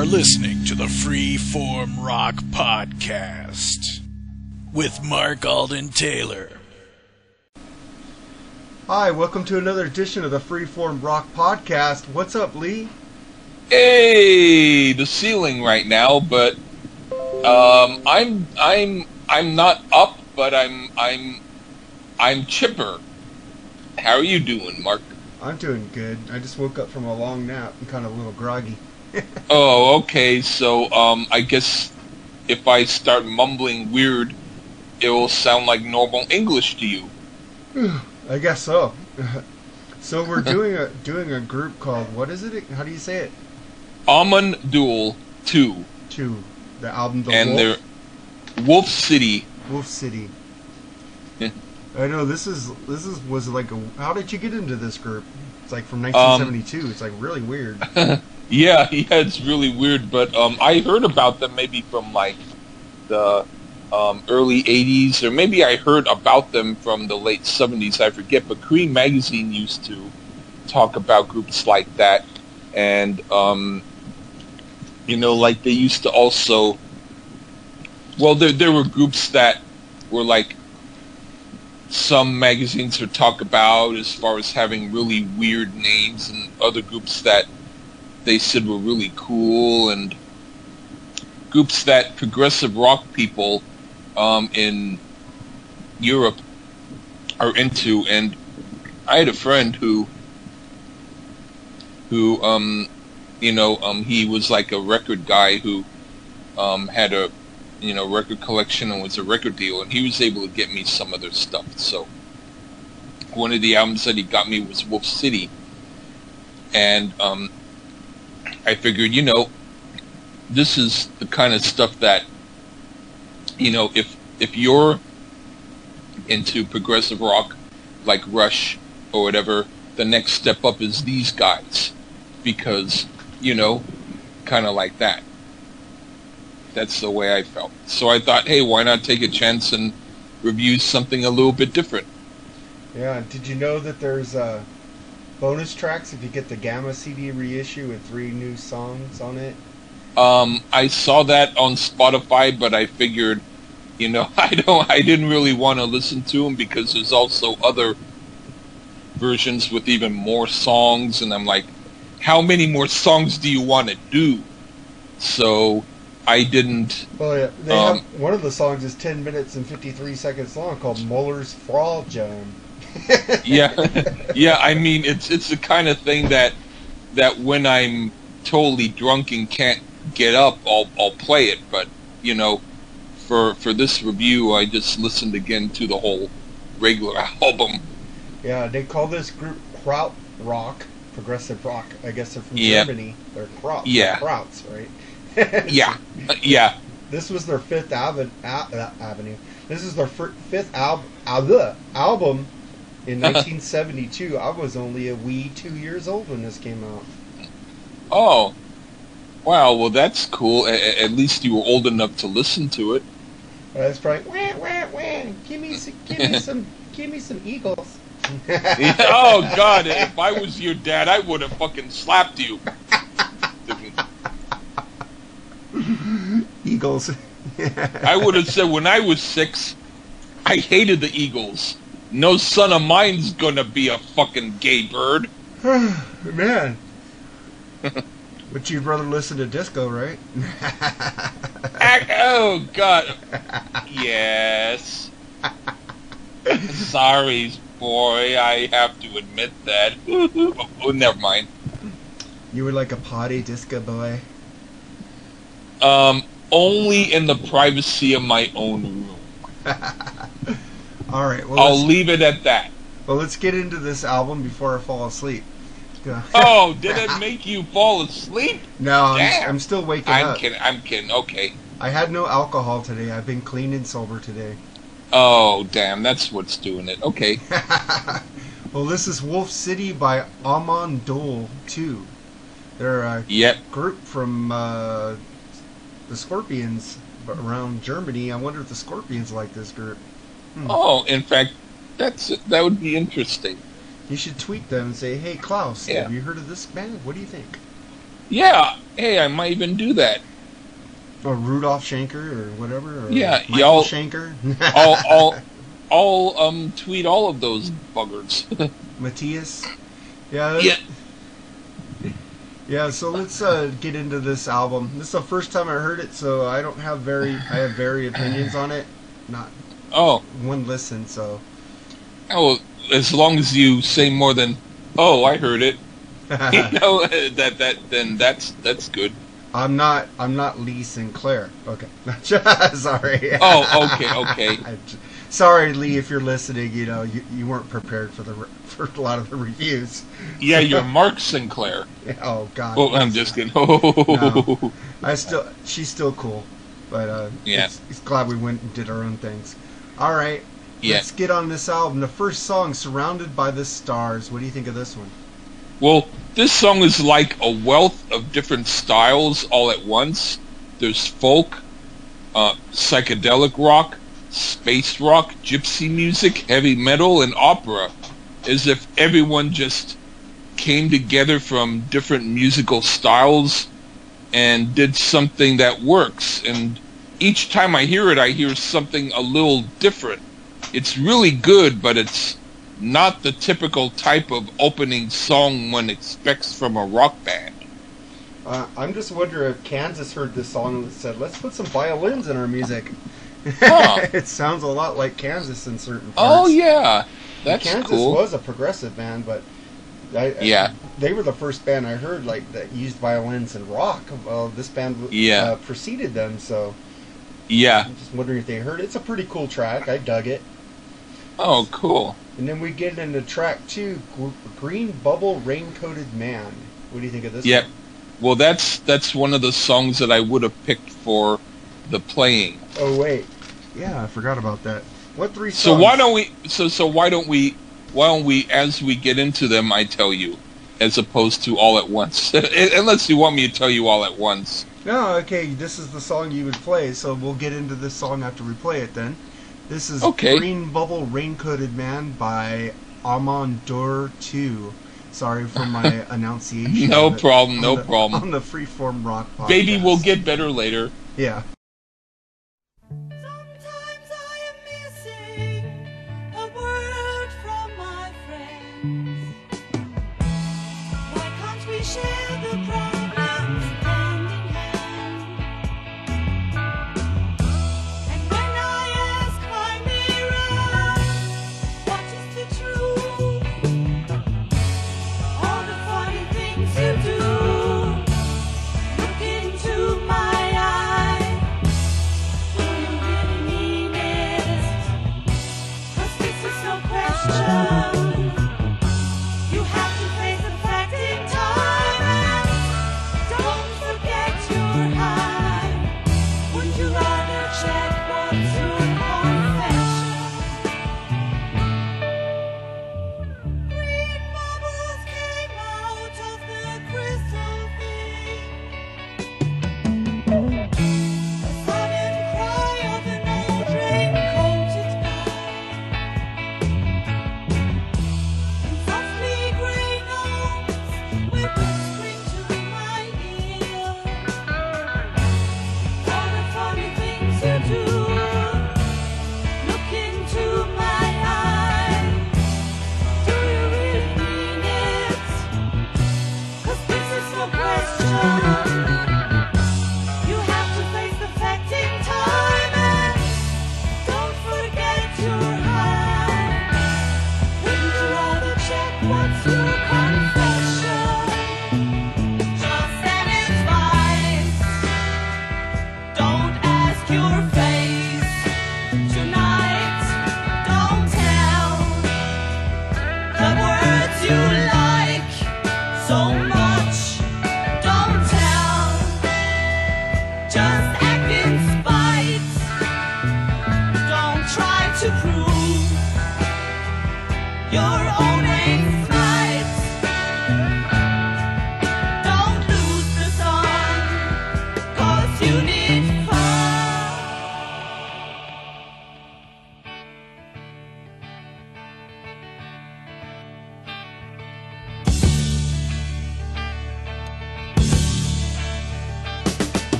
are listening to the Freeform Rock Podcast with Mark Alden Taylor. Hi, welcome to another edition of the Freeform Rock Podcast. What's up, Lee? Hey, the ceiling right now, but um, I'm I'm I'm not up, but I'm I'm I'm chipper. How are you doing, Mark? I'm doing good. I just woke up from a long nap. I'm kind of a little groggy. Oh, okay. So um, I guess if I start mumbling weird, it will sound like normal English to you. I guess so. so we're doing a doing a group called what is it? How do you say it? Amon Düül Two, Two. the album The and Wolf, they're Wolf City. Wolf City. Yeah. I know this is this is was like a. How did you get into this group? It's like from Um, 1972. it's like really weird. Yeah, yeah, it's really weird, but um, I heard about them maybe from like the um, early '80s, or maybe I heard about them from the late '70s. I forget, but Creem Magazine used to talk about groups like that, and um, you know, like they used to also. Well, there there were groups that were like some magazines would talk about as far as having really weird names, and other groups that they said were really cool and groups that progressive rock people um, in Europe are into. And I had a friend who, who, um, you know, um, he was like a record guy who um, had a, you know, record collection and was a record dealer, and he was able to get me some of their stuff. So one of the albums that he got me was Wolf City, and um, I figured, you know, this is the kind of stuff that, you know, if if you're into progressive rock like Rush or whatever, the next step up is these guys because, you know, kind of like that. That's the way I felt. So I thought, hey, why not take a chance and review something a little bit different? Yeah. Did you know that there's uh, bonus tracks if you get the Gamma CD reissue with three new songs on it? Um, I saw that on Spotify, but I figured, you know, I don't, I didn't really want to listen to them because there's also other versions with even more songs, and I'm like, how many more songs do you want to do? So I didn't. Well, yeah, they Um, have one of the songs is 10 minutes and 53 seconds long called Muller's Fraud Jam. Yeah, yeah. I mean, it's it's the kind of thing that that when I'm totally drunk and can't get up, I'll I'll play it. But you know, for for this review, I just listened again to the whole regular album. Yeah, they call this group Kraut Rock, progressive rock. I guess they're from Yeah. Germany. They're Kraut. Yeah. Krauts, right? Yeah, uh, yeah. This was their fifth aven- a- uh, avenue. This is their fir- fifth al- al- album in 1972. I was only a wee two years old when this came out. Oh, wow. Well, that's cool. A- at least you were old enough to listen to it. Was probably wah, wah, wah. Give me some, give me some, give me some Eagles. oh God! If I was your dad, I would have fucking slapped you. Eagles. I would have said when I was six, I hated the Eagles. No son of mine's gonna be a fucking gay bird. Man. but you'd rather listen to disco, right? Oh God. Yes. Sorry, boy. I have to admit that. oh, never mind. you were like a potty disco boy. Um, only in the privacy of my own room. All right. Well, I'll leave it at that. well, let's get into this album before I fall asleep. Oh, did it make you fall asleep? no, I'm. I'm still waking I'm up. kidding. I'm kidding. Okay. I had no alcohol today. I've been clean and sober today. Oh, damn. That's what's doing it. Okay. well, this is Wolf City by Amon Düül 2. They're a Yep. group from uh, the Scorpions around Germany. I wonder if the Scorpions like this group. Oh, in fact, that's that would be interesting. You should tweet them and say, "Hey Klaus, Yeah. have you heard of this band? What do you think?" Yeah. Hey, I might even do that. Or Rudolf Schenker or whatever. Or Yeah, Michael y'all- Schenker. I'll, I'll, I'll um tweet all of those buggers. Matthias. Yeah. yeah. Yeah, so let's uh, get into this album. This is the first time I heard it, so I don't have very I have very opinions on it. Not Oh. one listen, so Oh. As long as you say more than, oh, I heard it. you know that that then that's that's good. I'm not I'm not Lee Sinclair. Okay, sorry. Oh, okay, okay. Sorry, Lee, if you're listening. You know you, you weren't prepared for the for a lot of the reviews. Yeah, you're Mark Sinclair. Oh God. Oh, I'm just kidding. Oh. I still she's still cool, but uh, Yeah. it's, it's glad we went and did our own things. All right, Yeah. let's get on this album. The first song, "Surrounded by the Stars." What do you think of this one? Well, this song is like a wealth of different styles all at once. There's folk, uh, psychedelic rock, space rock, gypsy music, heavy metal, and opera, as if everyone just came together from different musical styles and did something that works. And each time I hear it, I hear something a little different. It's really good, but it's not the typical type of opening song one expects from a rock band. Uh, I'm just wondering if Kansas heard this song and said, "Let's put some violins in our music." Huh. it sounds a lot like Kansas in certain parts. Oh yeah, that's Kansas cool. was a progressive band, but I, Yeah. they were the first band I heard like that used violins and rock. Well, this band Yeah. uh, preceded them, so yeah. I'm just wondering if they heard it. It's a pretty cool track. I dug it. Oh, cool. And then we get into track two, Green Bubble Raincoated Man. What do you think of this? Yep. one? Well, that's that's one of the songs that I would have picked for the playing. Oh wait, yeah, I forgot about that. What three So why don't we? So so why don't we? Why don't we? As we get into them, I tell you, as opposed to all at once. Unless you want me to tell you all at once. No, okay, this is the song you would play, so we'll get into this song after we play it then. This is Okay. Green Bubble Raincoated Man by Amon Düül 2. Sorry for my enunciation. No problem, on no the- problem. On the Freeform Rock podcast. Baby, we'll get better later. Yeah.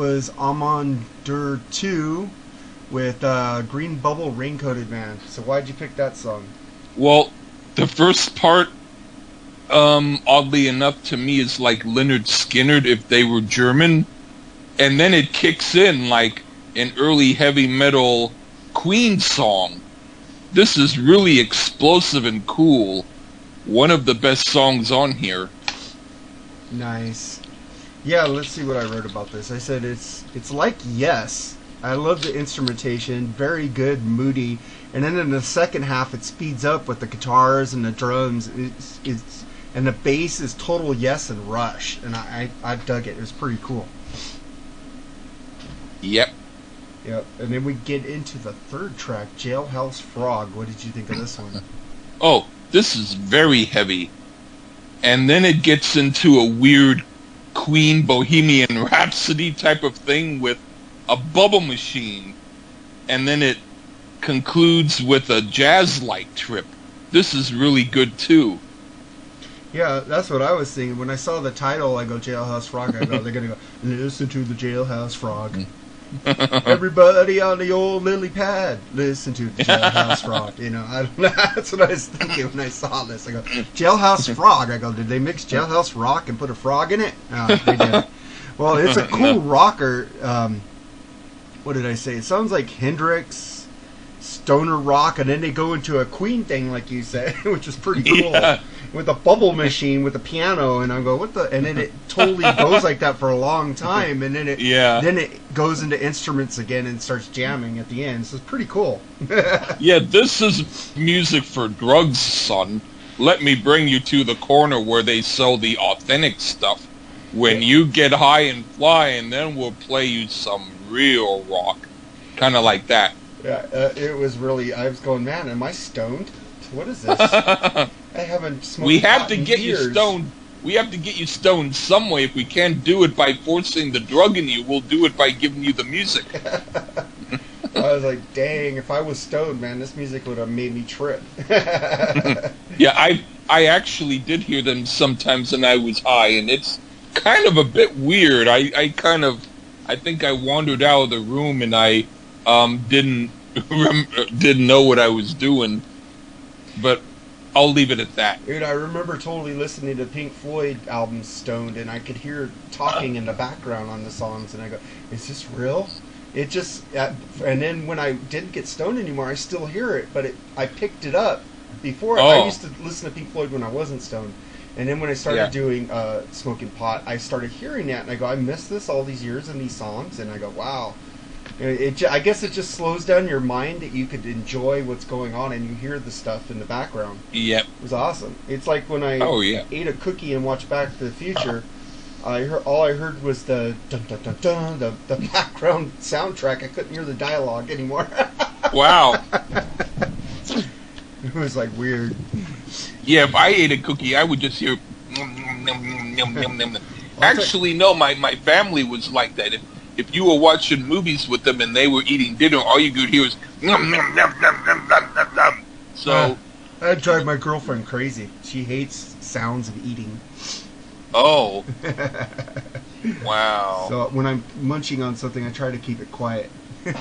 Was Amon Düül 2 with uh, Green Bubble Raincoated Man. So why'd you pick that song? Well, the first part, um, oddly enough to me, is like Lynyrd Skynyrd if they were German, and then it kicks in like an early heavy metal Queen song. This is really explosive and cool. One of the best songs on here. Nice. Yeah, let's see what I wrote about this. I said it's it's like Yes. I love the instrumentation, very good, moody, and then in the second half it speeds up with the guitars and the drums. It's it's and the bass is total Yes and Rush, and I I, I dug it. It was pretty cool. Yep. Yep. And then we get into the third track, Jailhouse Frog. What did you think of this one? Oh, this is very heavy. And then it gets into a weird Queen Bohemian Rhapsody type of thing with a bubble machine. And then it concludes with a jazz like trip. This is really good too. Yeah, that's what I was thinking. When I saw the title, I go Jailhouse Frog. I go, they're gonna go listen to the Jailhouse Frog. Mm. Everybody on the old lily pad, listen to Jailhouse Frog. You know, I don't know. That's what I was thinking when I saw this. I go Jailhouse Frog. I go, did they mix Jailhouse Rock and put a frog in it? No, they did. Well, it's a cool rocker. Um, what did I say? It sounds like Hendrix, stoner rock, and then they go into a Queen thing, like you said, which is pretty cool. Yeah. With a bubble machine with a piano, and I go, what the? And then it totally goes like that for a long time, and then it Yeah. then it goes into instruments again and starts jamming at the end. So it's pretty cool. Yeah, this is music for drugs, son. Let me bring you to the corner where they sell the authentic stuff. When you get high and fly, and then we'll play you some real rock. Kind of like that. yeah, uh, it was really. I was going, man, am I stoned? What is this? I haven't smoked. we have to get you stoned. We have to get you stoned some way. If we can't do it by forcing the drug in you, we'll do it by giving you the music. I was like, dang, if I was stoned, man, this music would have made me trip. Yeah, I I actually did hear them sometimes when I was high, and it's kind of a bit weird. I, I kind of I think I wandered out of the room and I um, didn't didn't know what I was doing. But I'll leave it at that. Dude, I remember totally listening to Pink Floyd albums stoned, and I could hear talking in the background on the songs, and I go, "Is this real?" It just, and then when I didn't get stoned anymore, I still hear it, but it, I picked it up before. Oh. I used to listen to Pink Floyd when I wasn't stoned, and then when I started Yeah. doing uh, smoking pot, I started hearing that, and I go, "I missed this all these years in these songs," and I go, "Wow." It, it, I guess it just slows down your mind that you could enjoy what's going on, and you hear the stuff in the background. Yep. It was awesome. It's like when I Oh yeah. ate a cookie and watched Back to the Future. I heard all I heard was the dun dun dun dun the, the background soundtrack. I couldn't hear the dialogue anymore. Wow. it was like weird. Yeah, if I ate a cookie, I would just hear. Actually, no. My, my family was like that. If if you were watching movies with them and they were eating dinner, all you could hear was. "Nom, nom, nom, nom, nom, nom, nom, nom." So, Uh. That'd drive my girlfriend crazy. She hates sounds of eating. oh wow. So when I'm munching on something, I try to keep it quiet.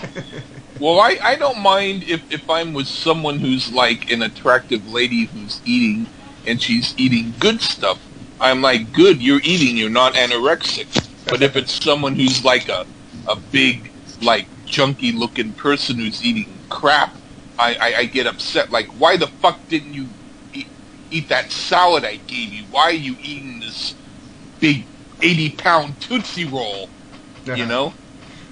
Well, I, I don't mind if, if I'm with someone who's like an attractive lady who's eating and she's eating good stuff. I'm like, good, you're eating, you're not anorexic. But if it's someone who's like a, a big, like, junky looking person who's eating crap, I, I, I get upset. Like, why the fuck didn't you eat, eat that salad I gave you? Why are you eating this big 80 pound Tootsie Roll? You uh-huh. know?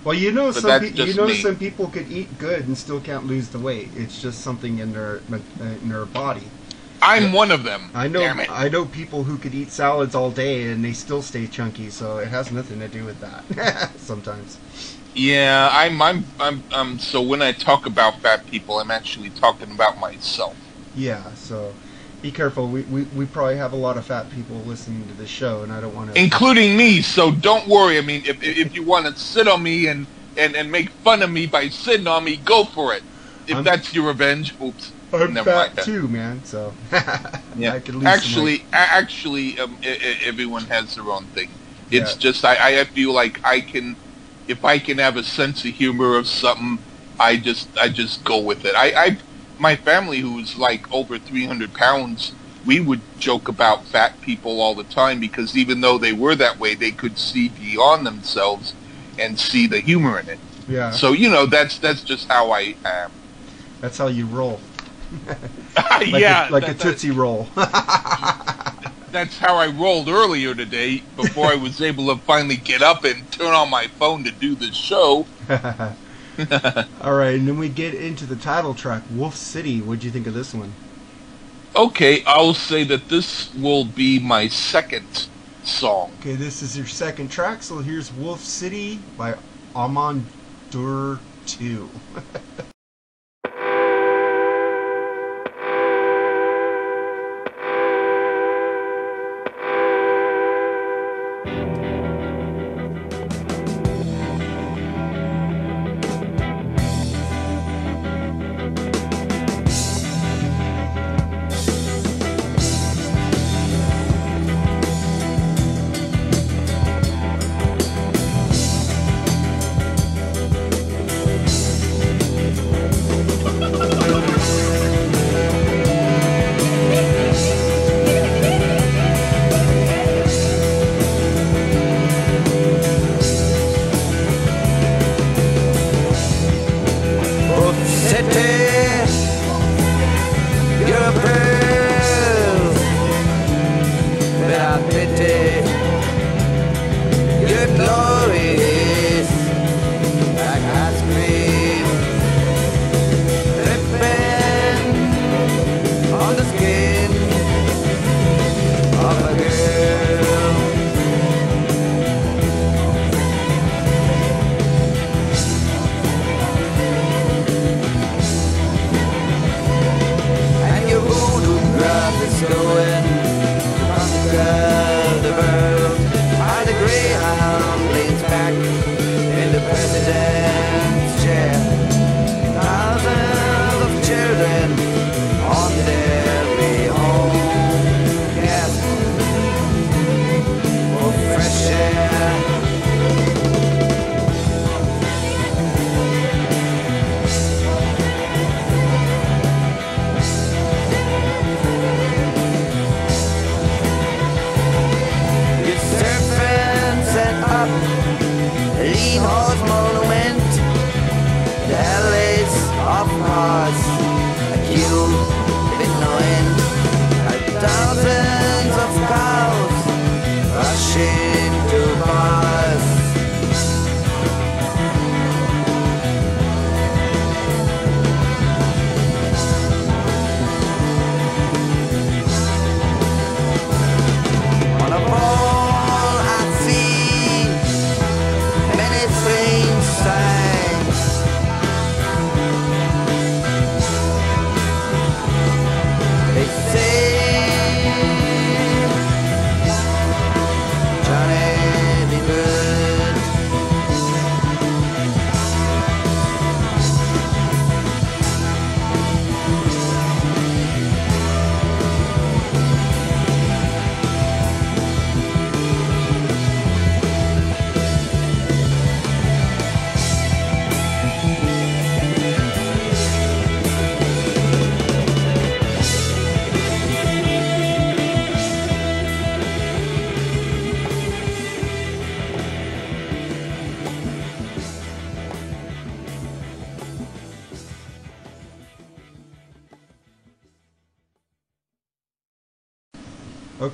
Well, you know, But some pe- you know me. some people could eat good and still can't lose the weight. It's just something in their in their body. I'm one of them. I know. I know people who could eat salads all day and they still stay chunky, so it has nothing to do with that. Sometimes. Yeah, I'm, I'm, I'm, um. So when I talk about fat people, I'm actually talking about myself. Yeah, so be careful. We, we, we probably have a lot of fat people listening to this show, and I don't want to. including me. So don't worry. I mean, if if you want to sit on me and and and make fun of me by sitting on me, go for it. If I'm- that's your revenge, oops. I'm never fat mind. too, man. So Yeah. I could lose Actually, actually, um, I- I- everyone has their own thing. It's Yeah. just I, I feel like I can, if I can have a sense of humor of something, I just I just go with it. I, I my family who's like over 300 pounds, we would joke about fat people all the time because even though they were that way, they could see beyond themselves and see the humor in it. yeah, So you know that's that's just how I am. that's how you roll. Like yeah, a, like that- a that- tootsie roll. that's how I rolled earlier today before I was able to finally get up and turn on my phone to do the show. All right, and then we get into the title track, Wolf City. What'd you think of this one? Okay, I'll say that this will be my second song. Okay, this is your second track, so here's Wolf City by Amon Düül 2.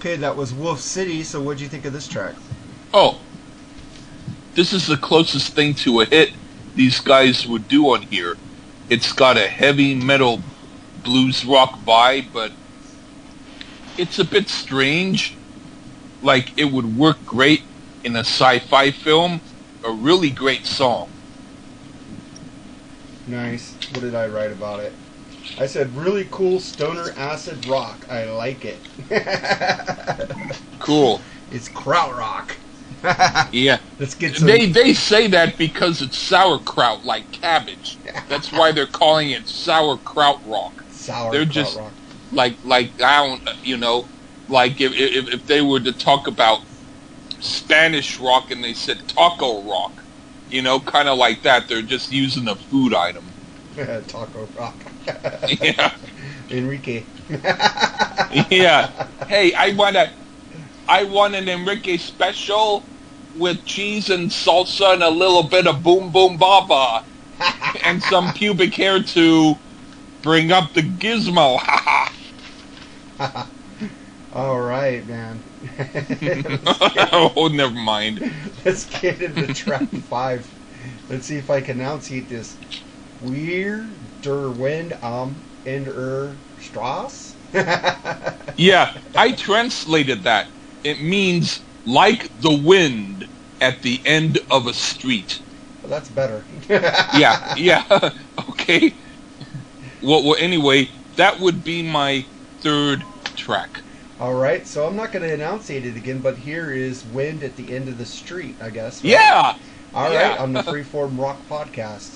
Okay, that was Wolf City. So what do you think of this track? Oh, this is the closest thing to a hit these guys would do on here. It's got a heavy metal blues rock vibe, but it's a bit strange. Like it would work great in a sci-fi film. A really great song. Nice. What did I write about it? I said really cool stoner acid rock. I like it. Cool. it's krautrock. Yeah. Let's get some. They they say that because it's sauerkraut like cabbage. That's why they're calling it sauerkraut rock. sour they're just- krautrock. Like like I don't you know like if if if they were to talk about Spanish rock and they said taco rock, you know, kind of like that. They're just using a food item. Taco rock. Yeah. Enrique. yeah. Hey, I want a, I want an Enrique special with cheese and salsa and a little bit of boom boom baba and some pubic hair to bring up the gizmo. All right, man. oh, never mind. Let's get into track five. Let's see if I can enunciate this. Weir der Wind am in er Strasse? Yeah, I translated that. It means like the wind at the end of a street. Well, that's better. Yeah, yeah. okay. Well, well, anyway, that would be my third track. All right, so I'm not going to enunciate it again, but here is Wind at the End of the Street, I guess. right? Yeah. All right, yeah. on the Freeform Rock Podcast.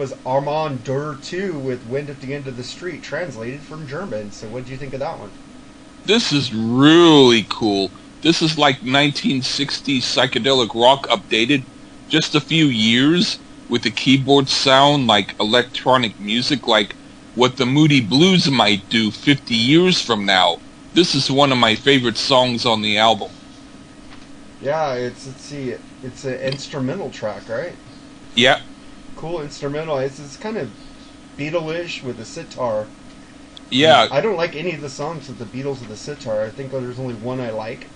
Was Amon Düül 2 with Wind at the End of the Street, translated from German. So what do you think of that one? This is really cool. This is like 1960s psychedelic rock updated just a few years with the keyboard sound like electronic music like what the Moody Blues might do 50 years from now. This is one of my favorite songs on the album. Yeah, it's let's see, it's an instrumental track, right? Yeah, Cool instrumental. It's it's kind of Beatle-ish with the sitar. yeah, I don't like any of the songs with the Beatles with the sitar. I think there's only one I like.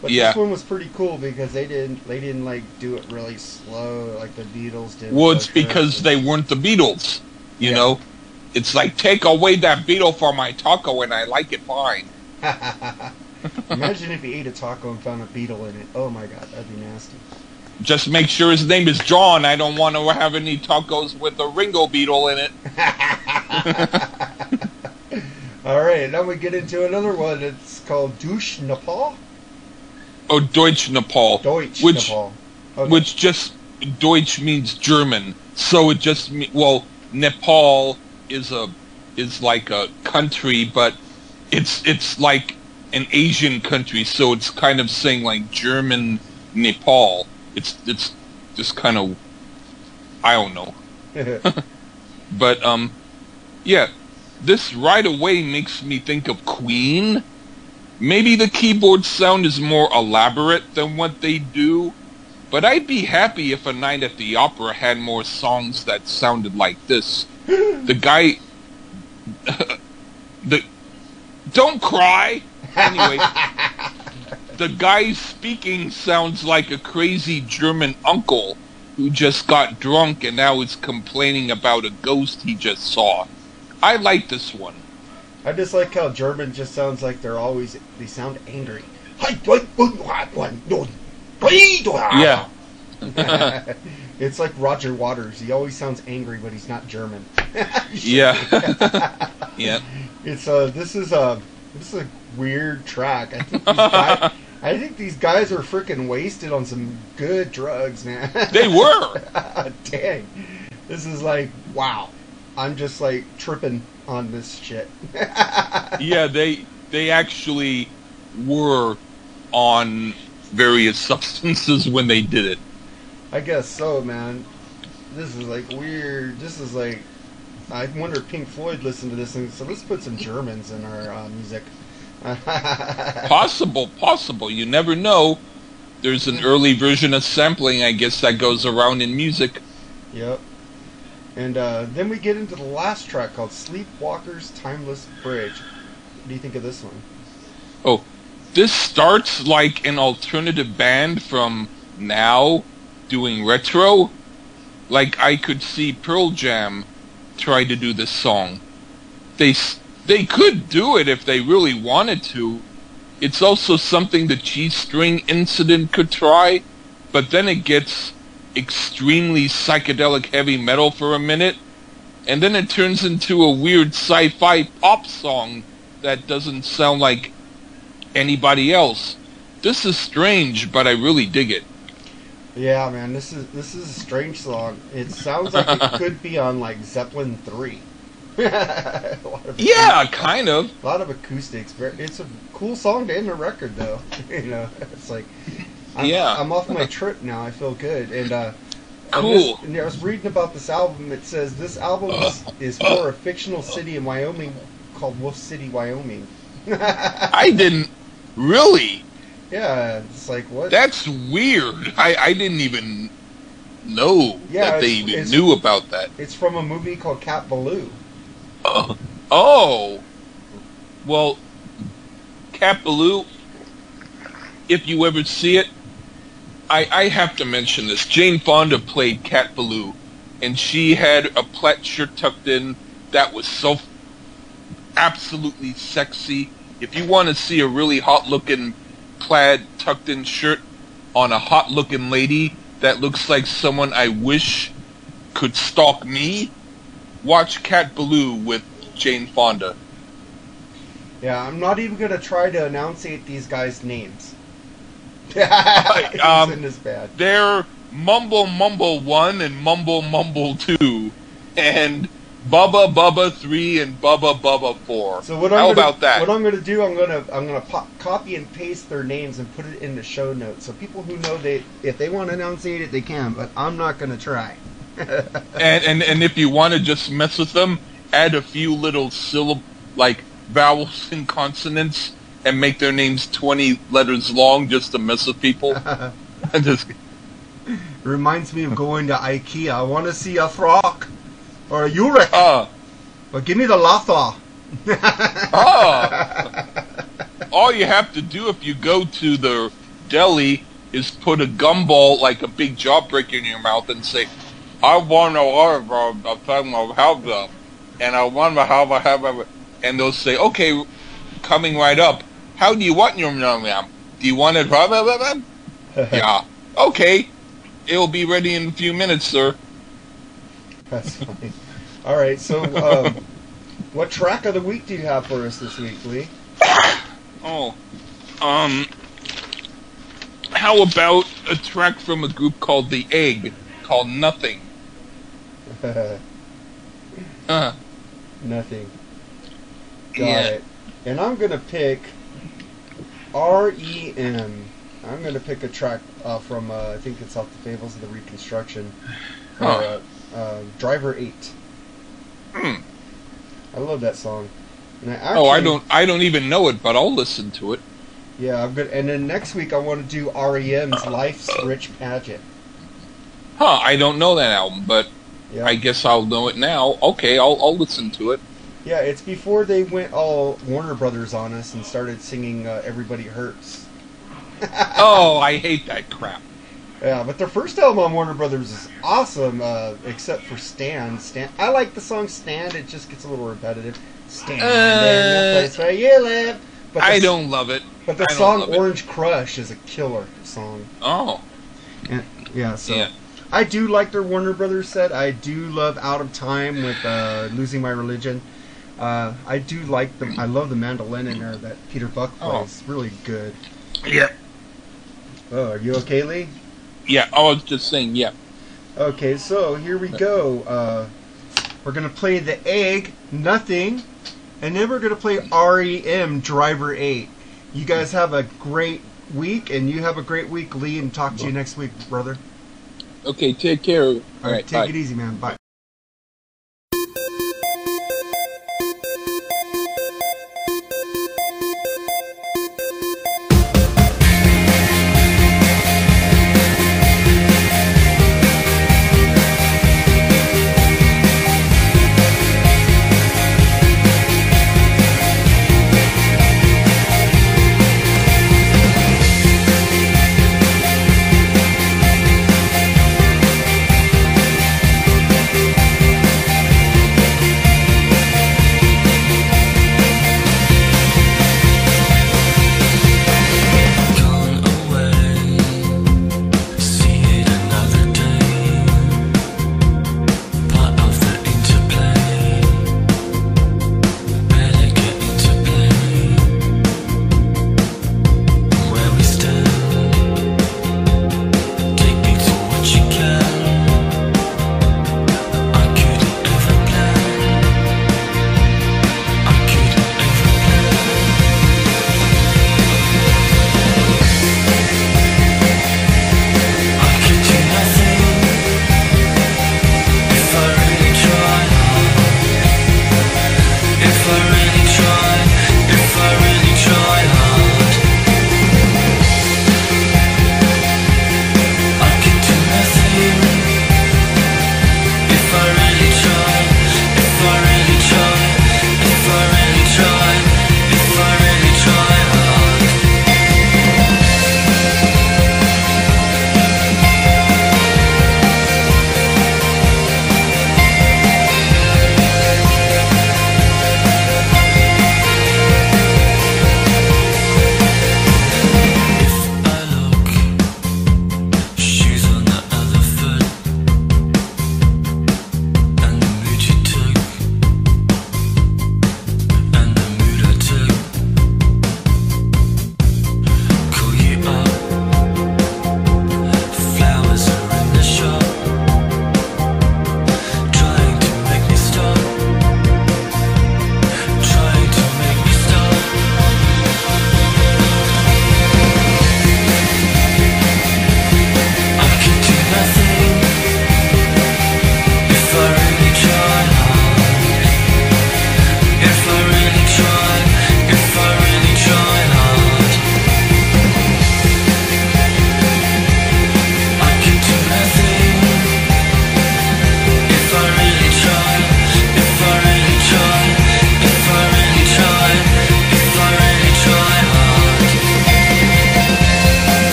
But Yeah. this one was pretty cool because they didn't they didn't like do it really slow like the Beatles did. Well, it's because they weren't the Beatles. You Yeah. know, it's like take away that beetle from my taco, and I like it fine. Imagine if you ate a taco and found a beetle in it. Oh my god, that'd be nasty. Just make sure his name is John. I don't want to have any tacos with a Ringo Beetle in it. All right, now we get into another one. It's called Douche Nepal. Oh, Deutsch Nepal, Deutsch which Nepal. Okay. Oh, which just Deutsch means German, so it just well Nepal is a is like a country, but it's it's like an Asian country, so it's kind of saying like German Nepal. It's it's just kind of I don't know. But um, yeah, this right away makes me think of Queen. Maybe the keyboard sound is more elaborate than what they do, but I'd be happy if a night at the opera had more songs that sounded like this. The guy, the don't cry. Anyway, the guy speaking sounds like a crazy German uncle who just got drunk and now is complaining about a ghost he just saw. I like this one. I just like how German just sounds like they're always they sound angry. Yeah. it's like Roger Waters. He always sounds angry, but he's not German. Yeah. yeah. It's uh this is a this is a weird track. I think these guys, I think these guys are freaking wasted on some good drugs, man. They were. Dang. This is like wow. I'm just like tripping on this shit. Yeah, they they actually were on various substances when they did it. I guess so, man. This is like weird. This is like. I wonder if Pink Floyd listened to this and said, let's put some Germans in our uh, music. Possible, possible. You never know. There's an early version of sampling, I guess, that goes around in music. Yep. And uh, then we get into the last track called Sleepwalker's Timeless Bridge. What do you think of this one? Oh, this starts like an alternative band from now doing retro. Like I could see Pearl Jam try to do this song. They they could do it if they really wanted to. It's also something the G-string incident could try, but then it gets extremely psychedelic heavy metal for a minute, and then it turns into a weird sci-fi pop song that doesn't sound like anybody else. This is strange, but I really dig it. Yeah, man, this is this is a strange song. It sounds like it could be on like Zeppelin 3. Yeah, kind of. a lot of acoustics. It's a cool song to end a record, though. you know, it's like, I'm, Yeah. I'm off my trip now. I feel good, and uh, Cool. this- and I was reading about this album. It says this album is, is for a fictional city in Wyoming called Wolf City, Wyoming. I didn't really. yeah, it's like what? That's weird. I, I didn't even know Yeah, that they even knew about that. It's from a movie called Cat Ballou. Oh, oh. well, Cat Ballou. If you ever see it, I I have to mention this. Jane Fonda played Cat Ballou, and she had a plaid shirt tucked in that was so absolutely sexy. If you want to see a really hot looking plaid tucked in shirt on a hot looking lady that looks like someone I wish could stalk me, watch Cat Ballou with Jane Fonda. Yeah, I'm not even gonna try to enunciate these guys' names. um, Isn't this bad? They're Mumble Mumble 1 and Mumble Mumble 2. and Bubba Bubba three and Bubba Bubba four. So what I'm How gonna, about that? What I'm going to do, I'm going to I'm going to pop, copy and paste their names and put it in the show notes. So people who know they, if they want to enunciate it, they can. But I'm not going to try. and, and and if you want to just mess with them, add a few little syllab like vowels and consonants, and make their names twenty letters long just to mess with people. Just Reminds me of going to IKEA. I want to see a frog or a Urek, ah but give me the Latha. ah. All you have to do if you go to the deli is put a gumball like a big jawbreaker in your mouth and say, "I want to order from a time of help them, and I want to have a have a," and they'll say, "Okay, coming right up. How do you want your yum yum? Do you want it?" Blah, blah, blah, blah?" yeah. Okay. It'll be ready in a few minutes, sir. That's funny. All right, so um, what track of the week do you have for us this week, Lee? Oh, um, how about a track from a group called The Egg called Nothing? Uh, Nothing. Got yeah. it. And I'm gonna pick R E M. I'm gonna pick a track uh, from uh, I think it's off the Fables of the Reconstruction. Huh. uh, uh, Driver Eight. Hmm. I love that song. And I actually, Oh, I don't, I don't even know it, but I'll listen to it. Yeah, I'm good. And then next week I want to do REM's Life's Rich Pageant. Huh? I don't know that album, but Yeah. I guess I'll know it now. Okay, I'll, I'll listen to it. Yeah, it's before they went all Warner Brothers on us and started singing uh, "Everybody Hurts." Oh, I hate that crap. Yeah, but their first album on Warner Brothers is awesome, uh, except for Stand. Stand. I like the song Stand. It just gets a little repetitive. Stand in the Uh, place where you live. But the, I don't love it. But the song love it. Orange Crush is a killer song. Oh, Yeah, so yeah. I do like their Warner Brothers set. I do love Out of Time with uh, Losing My Religion. Uh, I do like the. I love the mandolin in there that Peter Buck Oh. plays. Really good. Yeah. Oh, are you okay, Lee? Yeah, I was just saying, yeah. Okay, so here we go. Uh, we're gonna play the egg, nothing, and then we're gonna play REM Driver Eight. You guys have a great week, and you have a great week, Lee. And talk to you next week, brother. Okay, take care. All All right, right, take bye. it easy, man. Bye.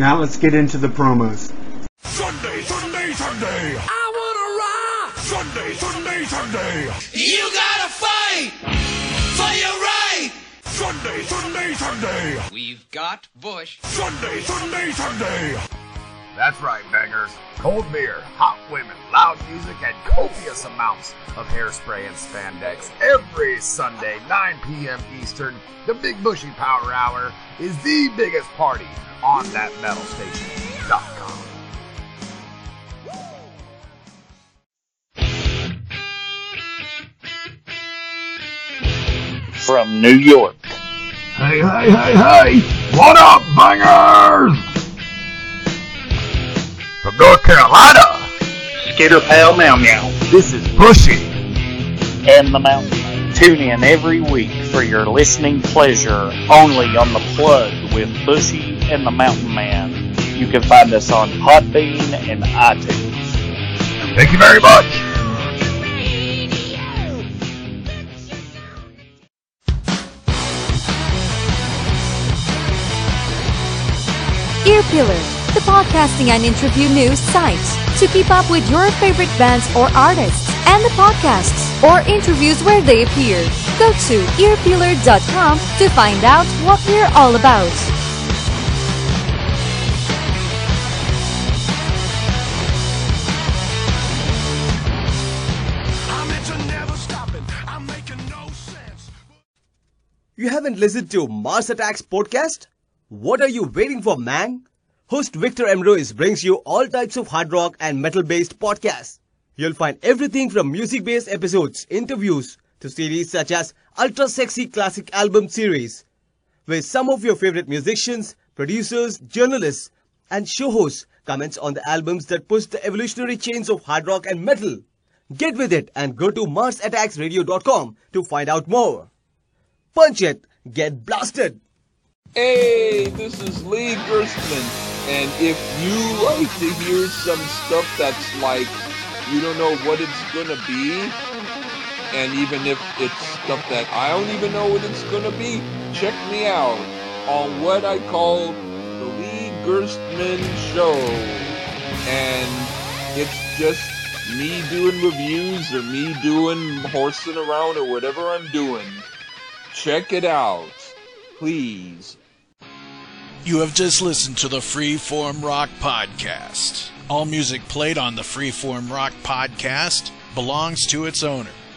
Now let's get into the promos. Sunday, Sunday, Sunday. I wanna rock! Sunday, Sunday, Sunday. You gotta fight for your right. Sunday, Sunday, Sunday. We've got Bush. Sunday, Sunday, Sunday. That's right, bangers. Cold beer, hot women, loud music, and copious amounts of hairspray and spandex. Every Sunday, 9 p.m. Eastern, the Big Bushy Power Hour is the biggest party on that metal station.com. From New York, Hey, hey, hey, hey! What up, bangers? From North Carolina, Skitter Pal Meow Meow, this is Bushy. and the Mountain Tune in every week for your listening pleasure only on The Plug with Bushy and the Mountain Man. You can find us on Podbean and iTunes. Thank you very much. Earpillar, the podcasting and interview news site. To keep up with your favorite bands or artists and the podcasts or interviews where they appear, go to earpillar.com to find out what we're all about. You haven't listened to Mars Attacks podcast? What are you waiting for, man? Host Victor M. Ruiz brings you all types of hard rock and metal based podcasts. You'll find everything from music based episodes, interviews, to series such as Ultra Sexy Classic Album Series, where some of your favorite musicians, producers, journalists, and show hosts comments on the albums that push the evolutionary chains of hard rock and metal. Get with it and go to MarsAttacksRadio.com to find out more. Punch it, get blasted. Hey, this is Lee Gerstmann, and if you like to hear some stuff that's like you don't know what it's gonna be, and even if it's stuff that I don't even know what it's gonna be, check me out on what I call the Lee Gerstmann Show, and it's just me doing reviews or me doing horsing around or whatever I'm doing. Check it out, please. You have just listened to the Freeform Rock Podcast. All music played on the Freeform Rock Podcast belongs to its owner.